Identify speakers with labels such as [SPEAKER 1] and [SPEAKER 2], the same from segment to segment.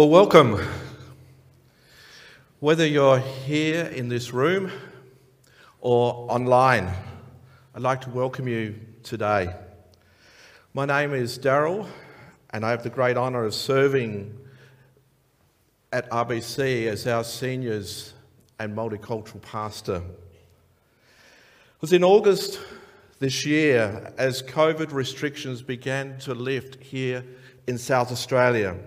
[SPEAKER 1] Well, welcome. Whether you're here in this room or online, I'd like to welcome you today. My name is Daryl, and I have the great honour of serving at RBC as our seniors and multicultural pastor. It was in August this year as COVID restrictions began to lift here in South Australia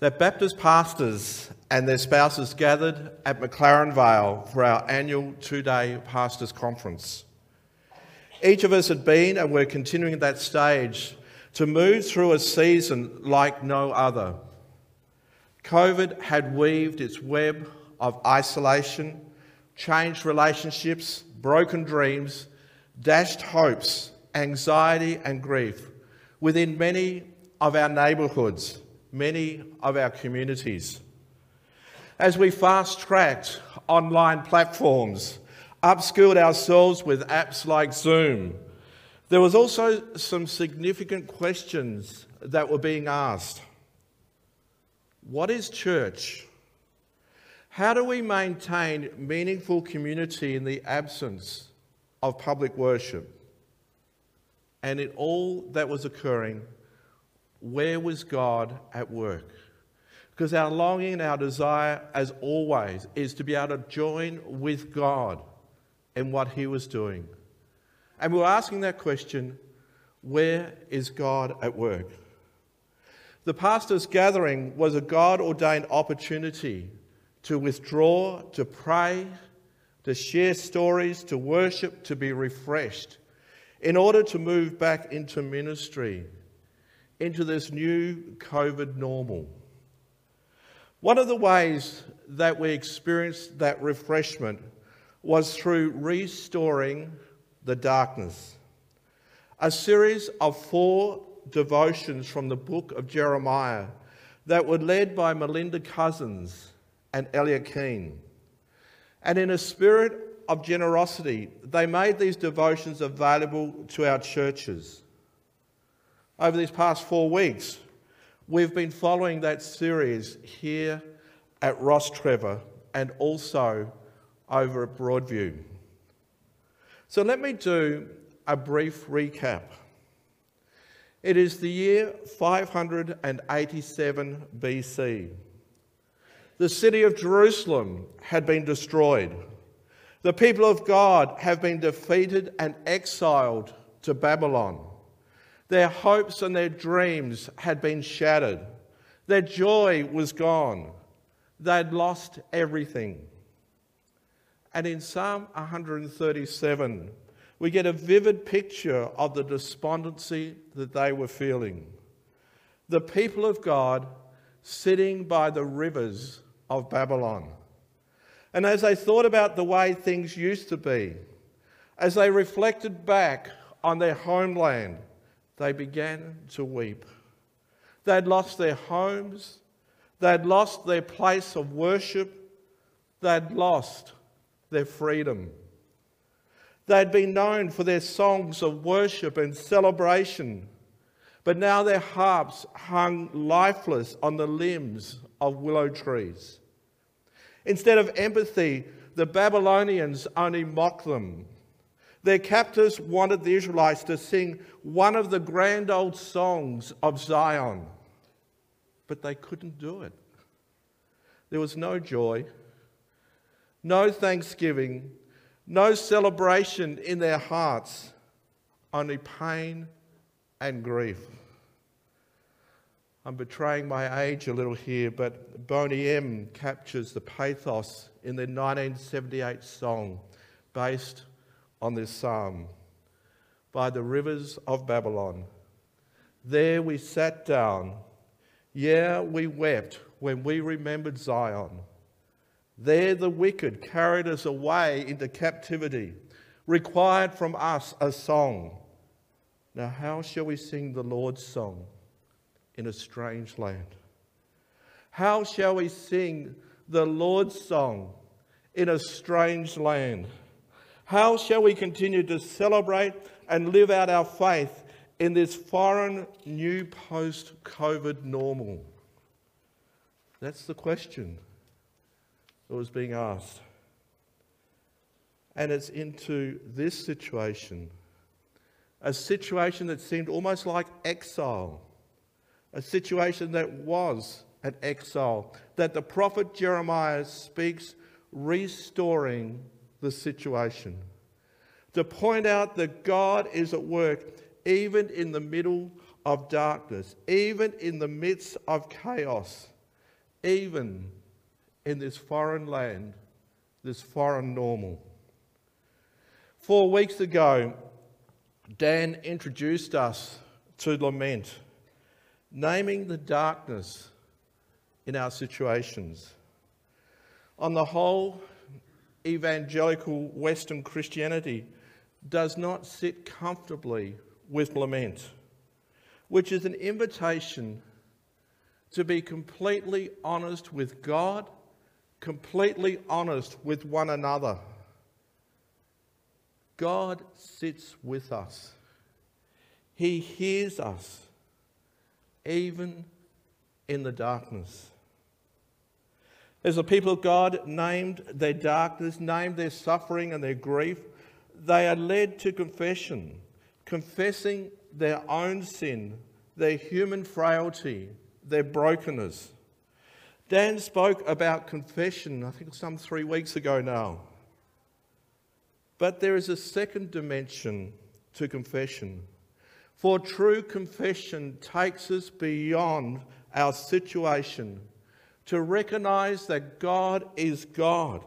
[SPEAKER 1] that Baptist pastors and their spouses gathered at McLaren Vale for our annual two day pastors' conference. Each of us had been and were continuing at that stage to move through a season like no other. COVID had weaved its web of isolation, changed relationships, broken dreams, dashed hopes, anxiety, and grief within many of our neighbourhoods many of our communities. As we fast tracked online platforms, upskilled ourselves with apps like Zoom, there was also some significant questions that were being asked. What is church? How do we maintain meaningful community in the absence of public worship? And in all that was occurring, where was God at work? Because our longing and our desire, as always, is to be able to join with God in what He was doing. And we're asking that question where is God at work? The pastor's gathering was a God ordained opportunity to withdraw, to pray, to share stories, to worship, to be refreshed, in order to move back into ministry into this new COVID normal. One of the ways that we experienced that refreshment was through restoring the darkness. A series of four devotions from the book of Jeremiah that were led by Melinda Cousins and Elliot Keane. And in a spirit of generosity, they made these devotions available to our churches over these past four weeks, we've been following that series here at Rostrevor and also over at Broadview. So let me do a brief recap. It is the year 587 BC. The city of Jerusalem had been destroyed. The people of God have been defeated and exiled to Babylon. Their hopes and their dreams had been shattered. Their joy was gone. They'd lost everything. And in Psalm 137, we get a vivid picture of the despondency that they were feeling. The people of God sitting by the rivers of Babylon. And as they thought about the way things used to be, as they reflected back on their homeland, they began to weep. They'd lost their homes, they'd lost their place of worship, they'd lost their freedom. They'd been known for their songs of worship and celebration, but now their harps hung lifeless on the limbs of willow trees. Instead of empathy, the Babylonians only mocked them their captors wanted the Israelites to sing one of the grand old songs of Zion, but they couldn't do it. There was no joy, no thanksgiving, no celebration in their hearts, only pain and grief. I'm betraying my age a little here, but Boney M captures the pathos in their 1978 song based on this psalm by the rivers of Babylon. There we sat down Yeah, we wept when we remembered Zion. There the wicked carried us away into captivity, required from us a song. Now, how shall we sing the Lord's song in a strange land? How shall we sing the Lord's song in a strange land? How shall we continue to celebrate and live out our faith in this foreign, new post COVID normal? That's the question that was being asked. And it's into this situation, a situation that seemed almost like exile, a situation that was an exile, that the prophet Jeremiah speaks restoring the situation. To point out that God is at work even in the middle of darkness, even in the midst of chaos, even in this foreign land, this foreign normal. Four weeks ago, Dan introduced us to lament, naming the darkness in our situations. On the whole, evangelical Western Christianity does not sit comfortably with lament, which is an invitation to be completely honest with God, completely honest with one another. God sits with us. He hears us, even in the darkness. As the people of God named their darkness, named their suffering and their grief, they are led to confession, confessing their own sin, their human frailty, their brokenness. Dan spoke about confession, I think some three weeks ago now. But there is a second dimension to confession. For true confession takes us beyond our situation to recognize that God is God,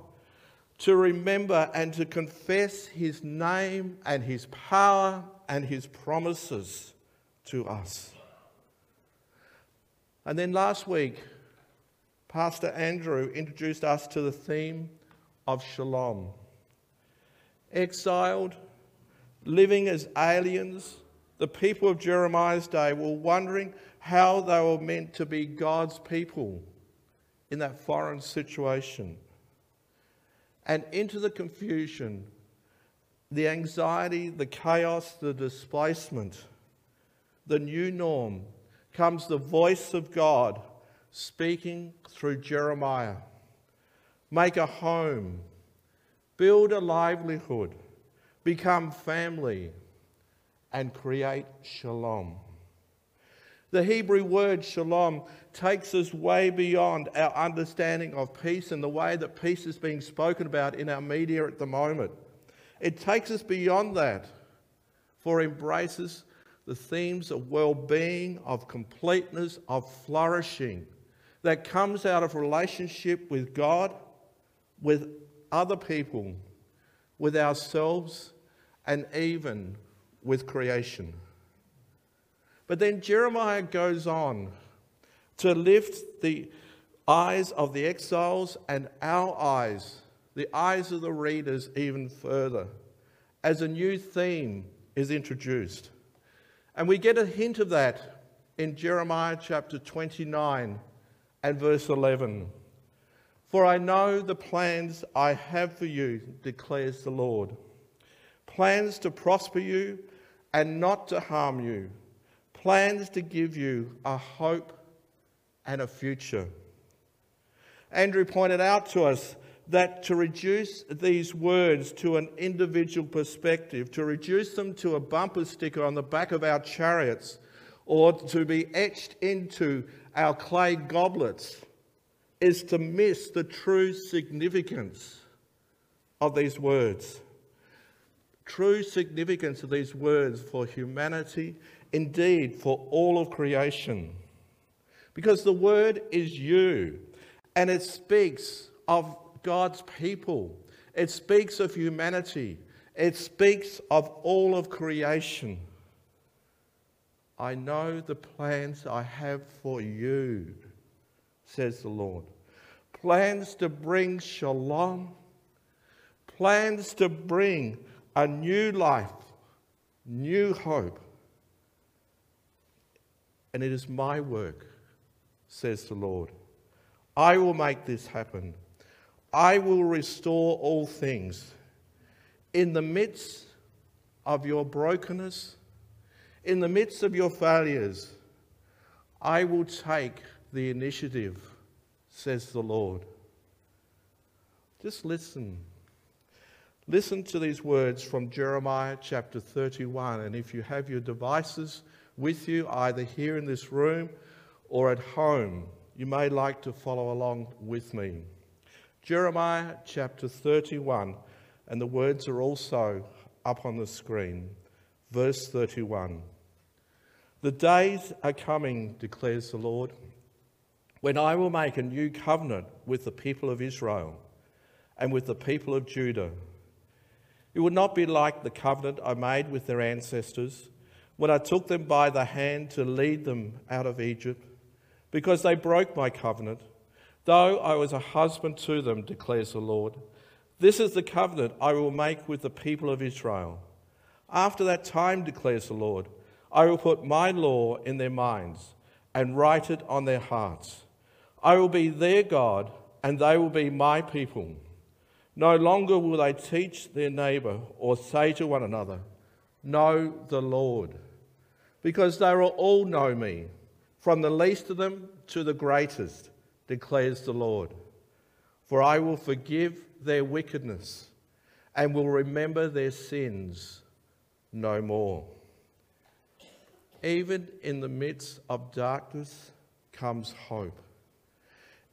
[SPEAKER 1] to remember and to confess His name and His power and His promises to us. And then last week, Pastor Andrew introduced us to the theme of shalom. Exiled, living as aliens, the people of Jeremiah's day were wondering how they were meant to be God's people in that foreign situation. And into the confusion, the anxiety, the chaos, the displacement, the new norm comes the voice of God speaking through Jeremiah. Make a home, build a livelihood, become family, and create shalom. The Hebrew word shalom takes us way beyond our understanding of peace and the way that peace is being spoken about in our media at the moment. It takes us beyond that, for embraces the themes of well being, of completeness, of flourishing that comes out of relationship with God, with other people, with ourselves, and even with creation. But then Jeremiah goes on to lift the eyes of the exiles and our eyes, the eyes of the readers, even further, as a new theme is introduced. And we get a hint of that in Jeremiah chapter 29 and verse 11. For I know the plans I have for you, declares the Lord. Plans to prosper you and not to harm you. Plans to give you a hope and a future. Andrew pointed out to us that to reduce these words to an individual perspective, to reduce them to a bumper sticker on the back of our chariots, or to be etched into our clay goblets, is to miss the true significance of these words. True significance of these words for humanity, indeed for all of creation. Because the word is you, and it speaks of God's people. It speaks of humanity. It speaks of all of creation. I know the plans I have for you, says the Lord. Plans to bring shalom, plans to bring a new life, new hope. And it is my work, says the Lord. I will make this happen. I will restore all things. In the midst of your brokenness, in the midst of your failures, I will take the initiative, says the Lord. Just listen. Listen to these words from Jeremiah chapter 31. And if you have your devices with you, either here in this room or at home, you may like to follow along with me. Jeremiah chapter 31, and the words are also up on the screen. Verse 31. The days are coming, declares the Lord, when I will make a new covenant with the people of Israel and with the people of Judah. It would not be like the covenant I made with their ancestors when I took them by the hand to lead them out of Egypt, because they broke my covenant, though I was a husband to them, declares the Lord. This is the covenant I will make with the people of Israel. After that time, declares the Lord, I will put my law in their minds and write it on their hearts. I will be their God, and they will be my people. No longer will they teach their neighbor or say to one another, Know the Lord, because they will all know me, from the least of them to the greatest, declares the Lord. For I will forgive their wickedness and will remember their sins no more. Even in the midst of darkness comes hope.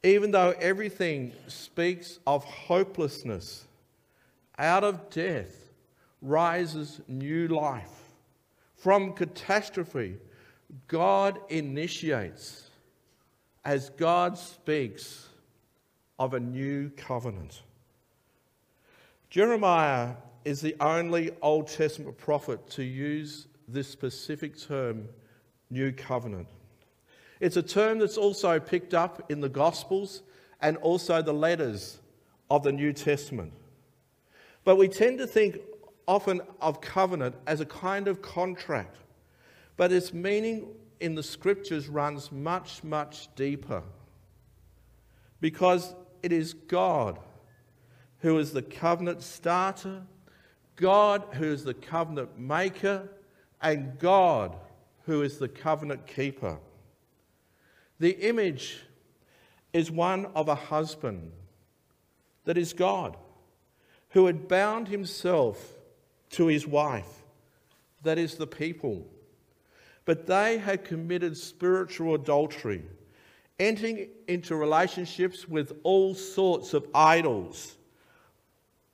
[SPEAKER 1] Even though everything speaks of hopelessness, out of death rises new life. From catastrophe, God initiates as God speaks of a new covenant. Jeremiah is the only Old Testament prophet to use this specific term, New Covenant. It's a term that's also picked up in the Gospels and also the letters of the New Testament. But we tend to think often of covenant as a kind of contract, but its meaning in the scriptures runs much, much deeper because it is God who is the covenant starter, God who is the covenant maker, and God, who is the covenant keeper. The image is one of a husband that is God, who had bound himself to his wife, that is the people. But they had committed spiritual adultery, entering into relationships with all sorts of idols,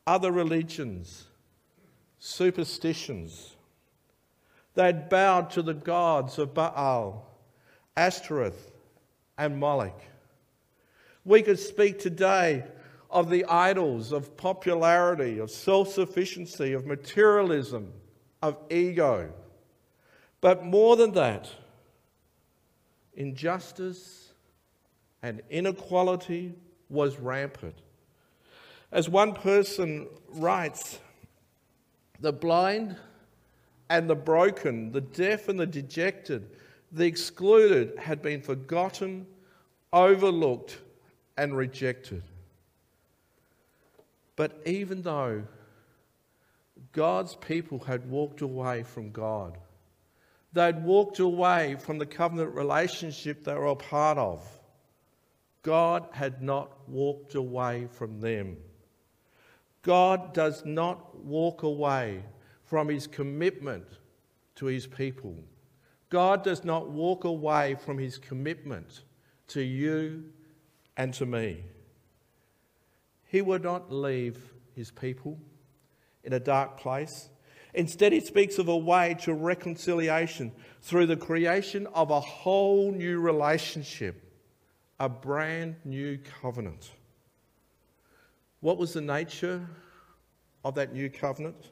[SPEAKER 1] other religions, superstitions they had bowed to the gods of Baal, Ashtoreth, and Moloch. We could speak today of the idols of popularity, of self sufficiency, of materialism, of ego. But more than that, injustice and inequality was rampant. As one person writes, the blind and the broken, the deaf and the dejected, the excluded had been forgotten, overlooked, and rejected. But even though God's people had walked away from God, they'd walked away from the covenant relationship they were a part of, God had not walked away from them. God does not walk away from his commitment to his people. God does not walk away from his commitment to you and to me. He would not leave his people in a dark place. Instead, it speaks of a way to reconciliation through the creation of a whole new relationship, a brand new covenant. What was the nature of that new covenant?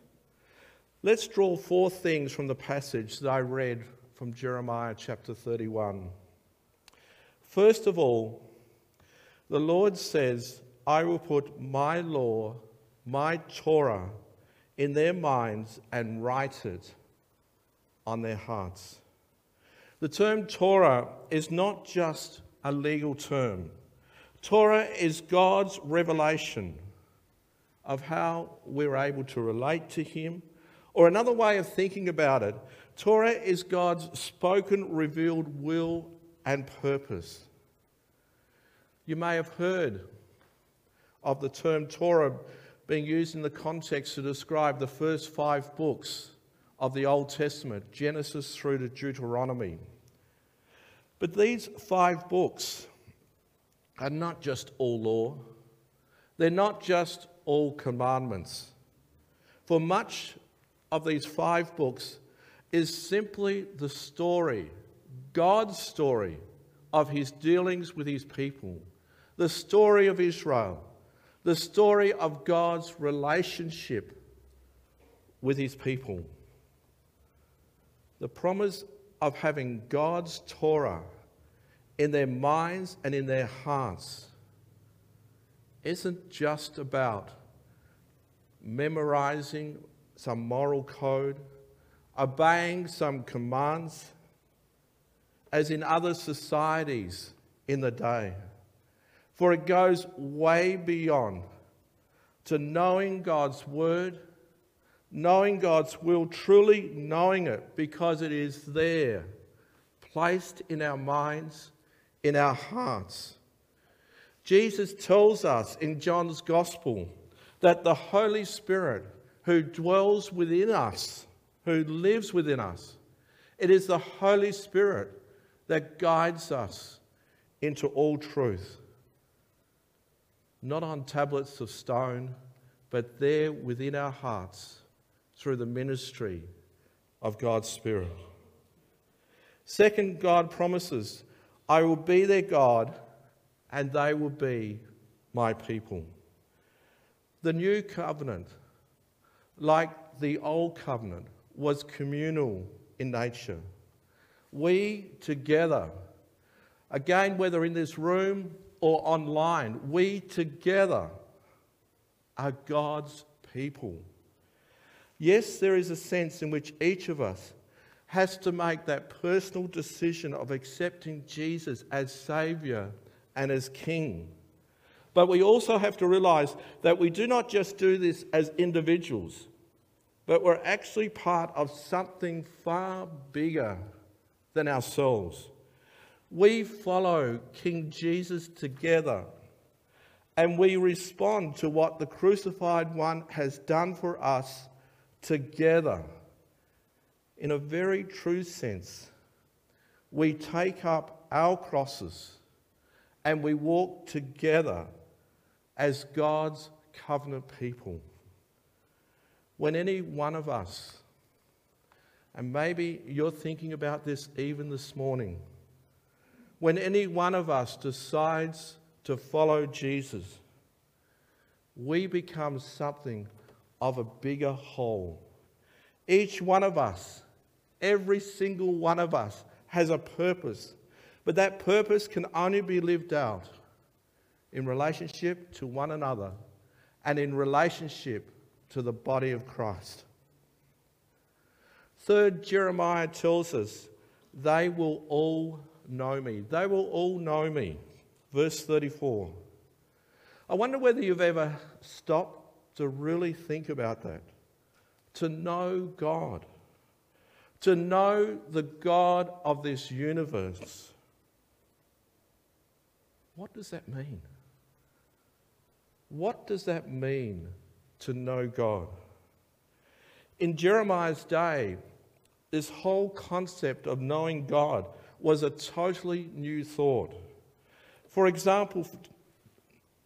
[SPEAKER 1] Let's draw four things from the passage that I read from Jeremiah chapter 31. First of all, the Lord says, I will put my law, my Torah, in their minds and write it on their hearts. The term Torah is not just a legal term. Torah is God's revelation of how we're able to relate to Him. Or another way of thinking about it, Torah is God's spoken, revealed will and purpose. You may have heard of the term Torah being used in the context to describe the first five books of the Old Testament, Genesis through to Deuteronomy. But these five books are not just all law, they're not just all commandments. For much of these five books is simply the story, God's story, of his dealings with his people, the story of Israel, the story of God's relationship with his people. The promise of having God's Torah in their minds and in their hearts isn't just about memorizing some moral code, obeying some commands, as in other societies in the day. For it goes way beyond to knowing God's word, knowing God's will, truly knowing it because it is there, placed in our minds, in our hearts. Jesus tells us in John's Gospel that the Holy Spirit who dwells within us, who lives within us, it is the Holy Spirit that guides us into all truth. Not on tablets of stone, but there within our hearts through the ministry of God's Spirit. Second, God promises, I will be their God and they will be my people. The new covenant, like the old covenant, was communal in nature. We together, again, whether in this room or online, we together are God's people. Yes, there is a sense in which each of us has to make that personal decision of accepting Jesus as Saviour and as King. But we also have to realize that we do not just do this as individuals, but we're actually part of something far bigger than ourselves. We follow King Jesus together and we respond to what the crucified one has done for us together. In a very true sense, we take up our crosses and we walk together as God's covenant people. When any one of us, and maybe you're thinking about this even this morning, when any one of us decides to follow Jesus, we become something of a bigger whole. Each one of us, every single one of us, has a purpose, but that purpose can only be lived out in relationship to one another and in relationship to the body of Christ. Third, Jeremiah tells us, they will all know me. They will all know me. Verse 34. I wonder whether you've ever stopped to really think about that. To know God. To know the God of this universe. What does that mean? What does that mean to know God? In Jeremiah's day, this whole concept of knowing God was a totally new thought. For example,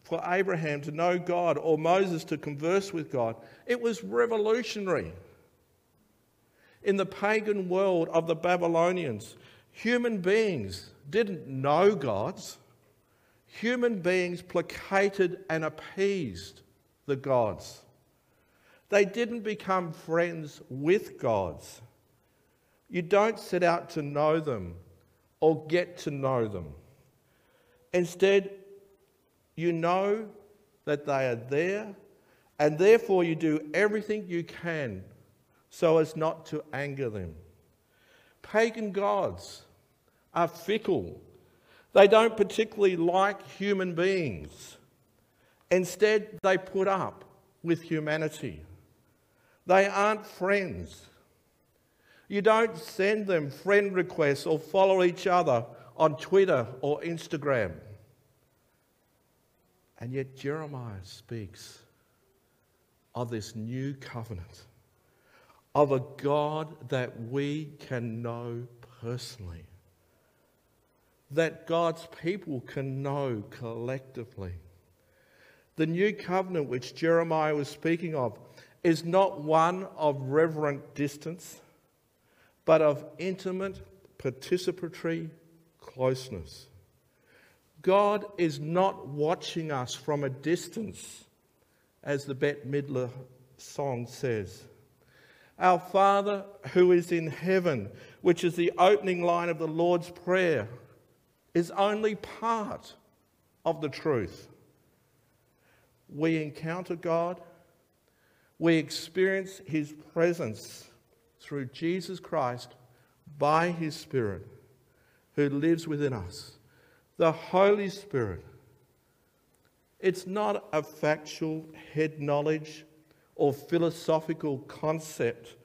[SPEAKER 1] for Abraham to know God or Moses to converse with God, it was revolutionary. In the pagan world of the Babylonians, human beings didn't know gods human beings placated and appeased the gods. They didn't become friends with gods. You don't set out to know them or get to know them. Instead, you know that they are there, and therefore you do everything you can so as not to anger them. Pagan gods are fickle, they don't particularly like human beings. Instead, they put up with humanity. They aren't friends. You don't send them friend requests or follow each other on Twitter or Instagram. And yet, Jeremiah speaks of this new covenant, of a God that we can know personally, that God's people can know collectively. The new covenant which Jeremiah was speaking of is not one of reverent distance but of intimate, participatory closeness. God is not watching us from a distance, as the Bette Midler song says. Our Father who is in heaven, which is the opening line of the Lord's Prayer, is only part of the truth. We encounter God, we experience His presence through Jesus Christ by his Spirit who lives within us. The Holy Spirit. It's not a factual head knowledge or philosophical concept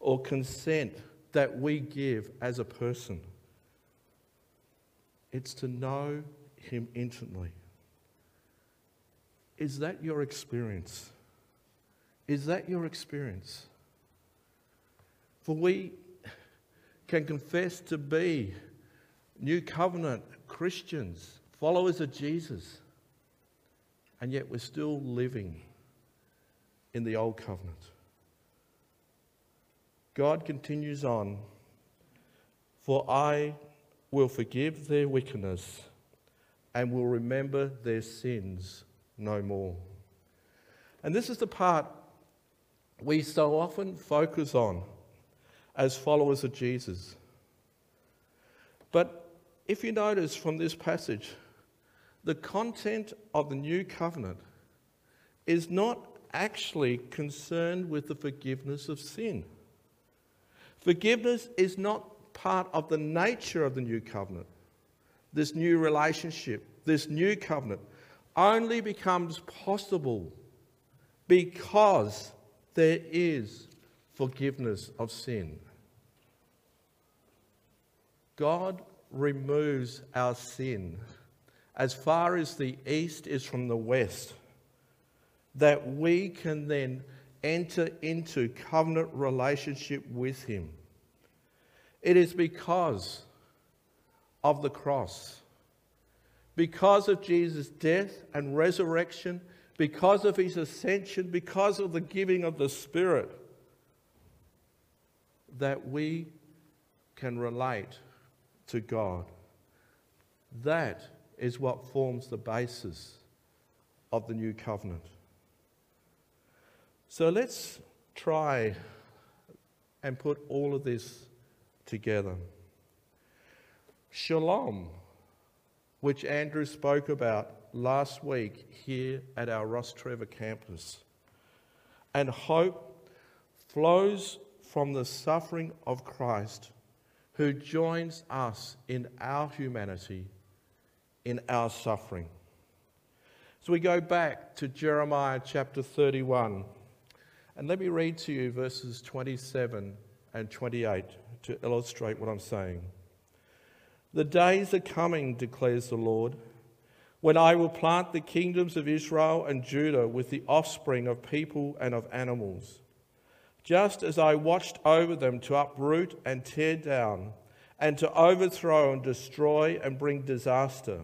[SPEAKER 1] or consent that we give as a person. It's to know Him intimately. Is that your experience? Is that your experience? For we can confess to be new covenant Christians, followers of Jesus, and yet we're still living in the old covenant. God continues on, for I will forgive their wickedness and will remember their sins no more. And this is the part we so often focus on as followers of Jesus. But if you notice from this passage, the content of the new covenant is not actually concerned with the forgiveness of sin. Forgiveness is not part of the nature of the new covenant. This new relationship, this new covenant, only becomes possible because there is forgiveness of sin. God removes our sin as far as the east is from the west, that we can then enter into covenant relationship with Him. It is because of the cross, because of Jesus' death and resurrection, because of His ascension, because of the giving of the Spirit, that we can relate to God. That is what forms the basis of the new covenant. So let's try and put all of this together. Shalom, which Andrew spoke about last week here at our Rostrevor campus, and hope flows from the suffering of Christ who joins us in our humanity, in our suffering. So we go back to Jeremiah chapter 31, and let me read to you verses 27 and 28 to illustrate what I'm saying. The days are coming, declares the Lord, when I will plant the kingdoms of Israel and Judah with the offspring of people and of animals just as I watched over them to uproot and tear down, and to overthrow and destroy and bring disaster.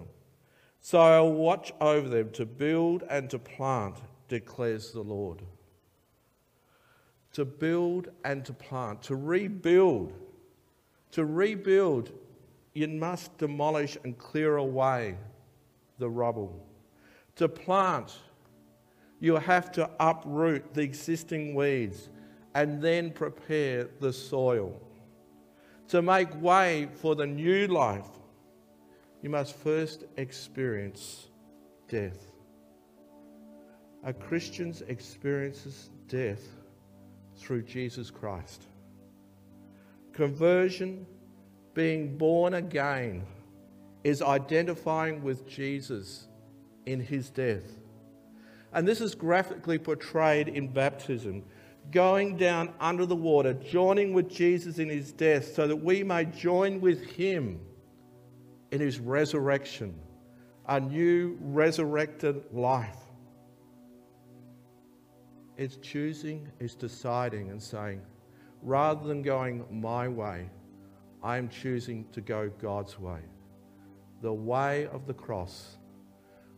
[SPEAKER 1] So I'll watch over them to build and to plant, declares the Lord. To build and to plant, to rebuild. To rebuild, you must demolish and clear away the rubble. To plant, you have to uproot the existing weeds and then prepare the soil. to make way for the new life, you must first experience death. A Christian experiences death through Jesus Christ. Conversion, being born again, is identifying with Jesus in his death. And this is graphically portrayed in baptism going down under the water, joining with Jesus in his death, so that we may join with him in his resurrection, a new resurrected life. It's choosing, it's deciding and saying, rather than going my way, I am choosing to go God's way. The way of the cross,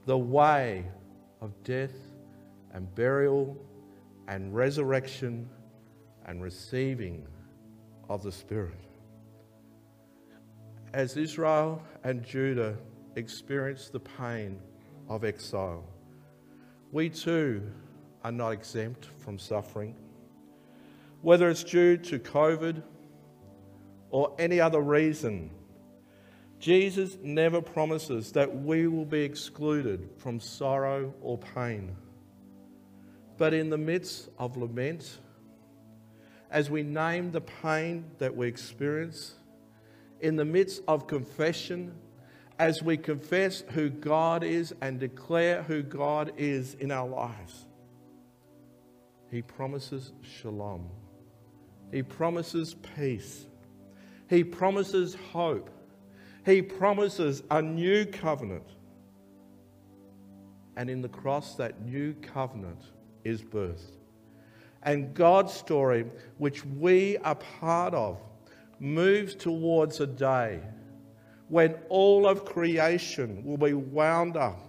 [SPEAKER 1] the way of death and burial and resurrection and receiving of the Spirit. As Israel and Judah experienced the pain of exile, we too are not exempt from suffering. Whether it's due to COVID or any other reason, Jesus never promises that we will be excluded from sorrow or pain. But in the midst of lament, as we name the pain that we experience, in the midst of confession, as we confess who God is and declare who God is in our lives, He promises shalom. He promises peace. He promises hope. He promises a new covenant. And in the cross, that new covenant is birthed. And God's story, which we are part of, moves towards a day when all of creation will be wound up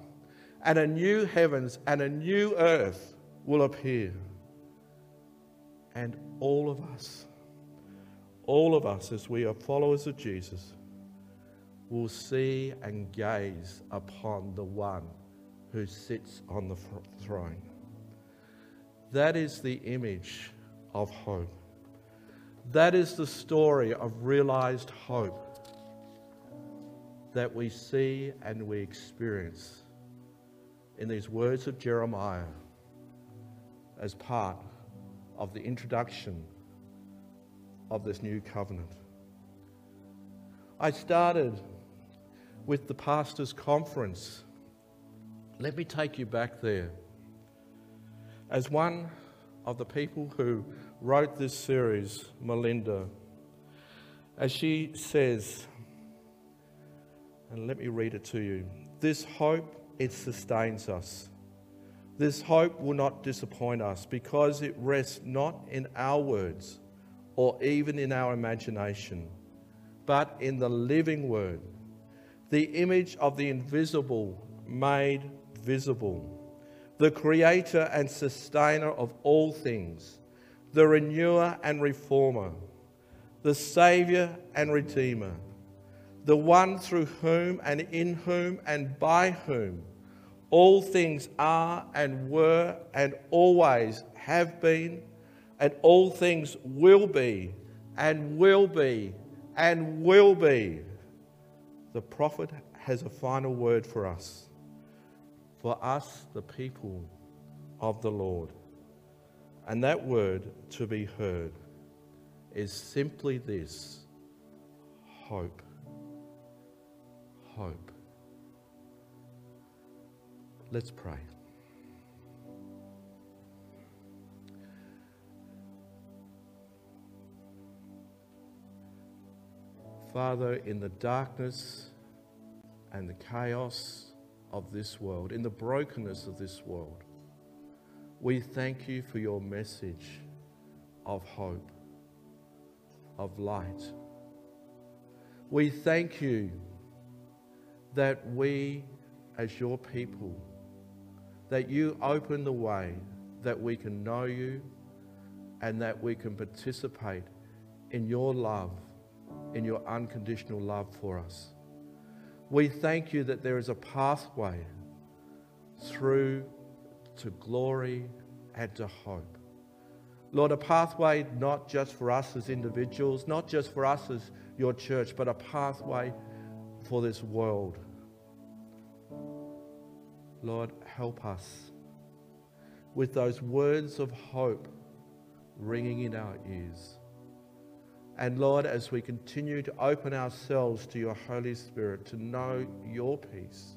[SPEAKER 1] and a new heavens and a new earth will appear. And all of us, all of us, as we are followers of Jesus, will see and gaze upon the one who sits on the throne. That is the image of hope. That is the story of realized hope that we see and we experience in these words of Jeremiah as part of the introduction of this new covenant. I started with the pastor's conference. Let me take you back there. As one of the people who wrote this series, Melinda, as she says, and let me read it to you this hope, it sustains us. This hope will not disappoint us because it rests not in our words or even in our imagination, but in the living word, the image of the invisible made visible the creator and sustainer of all things, the renewer and reformer, the saviour and redeemer, the one through whom and in whom and by whom all things are and were and always have been, and all things will be and will be and will be. The prophet has a final word for us for us, the people of the Lord. And that word to be heard is simply this hope. Hope. Let's pray. Father, in the darkness and the chaos of this world, in the brokenness of this world. We thank you for your message of hope, of light. We thank you that we, as your people, that you open the way that we can know you and that we can participate in your love, in your unconditional love for us. We thank you that there is a pathway through to glory and to hope. Lord, a pathway not just for us as individuals, not just for us as your church, but a pathway for this world. Lord, help us with those words of hope ringing in our ears. And Lord, as we continue to open ourselves to your Holy Spirit, to know your peace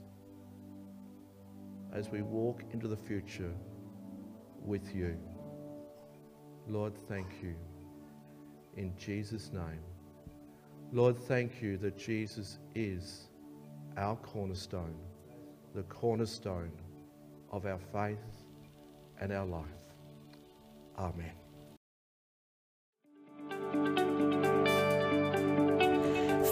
[SPEAKER 1] as we walk into the future with you. Lord, thank you. In Jesus' name. Lord, thank you that Jesus is our cornerstone, the cornerstone of our faith and our life. Amen.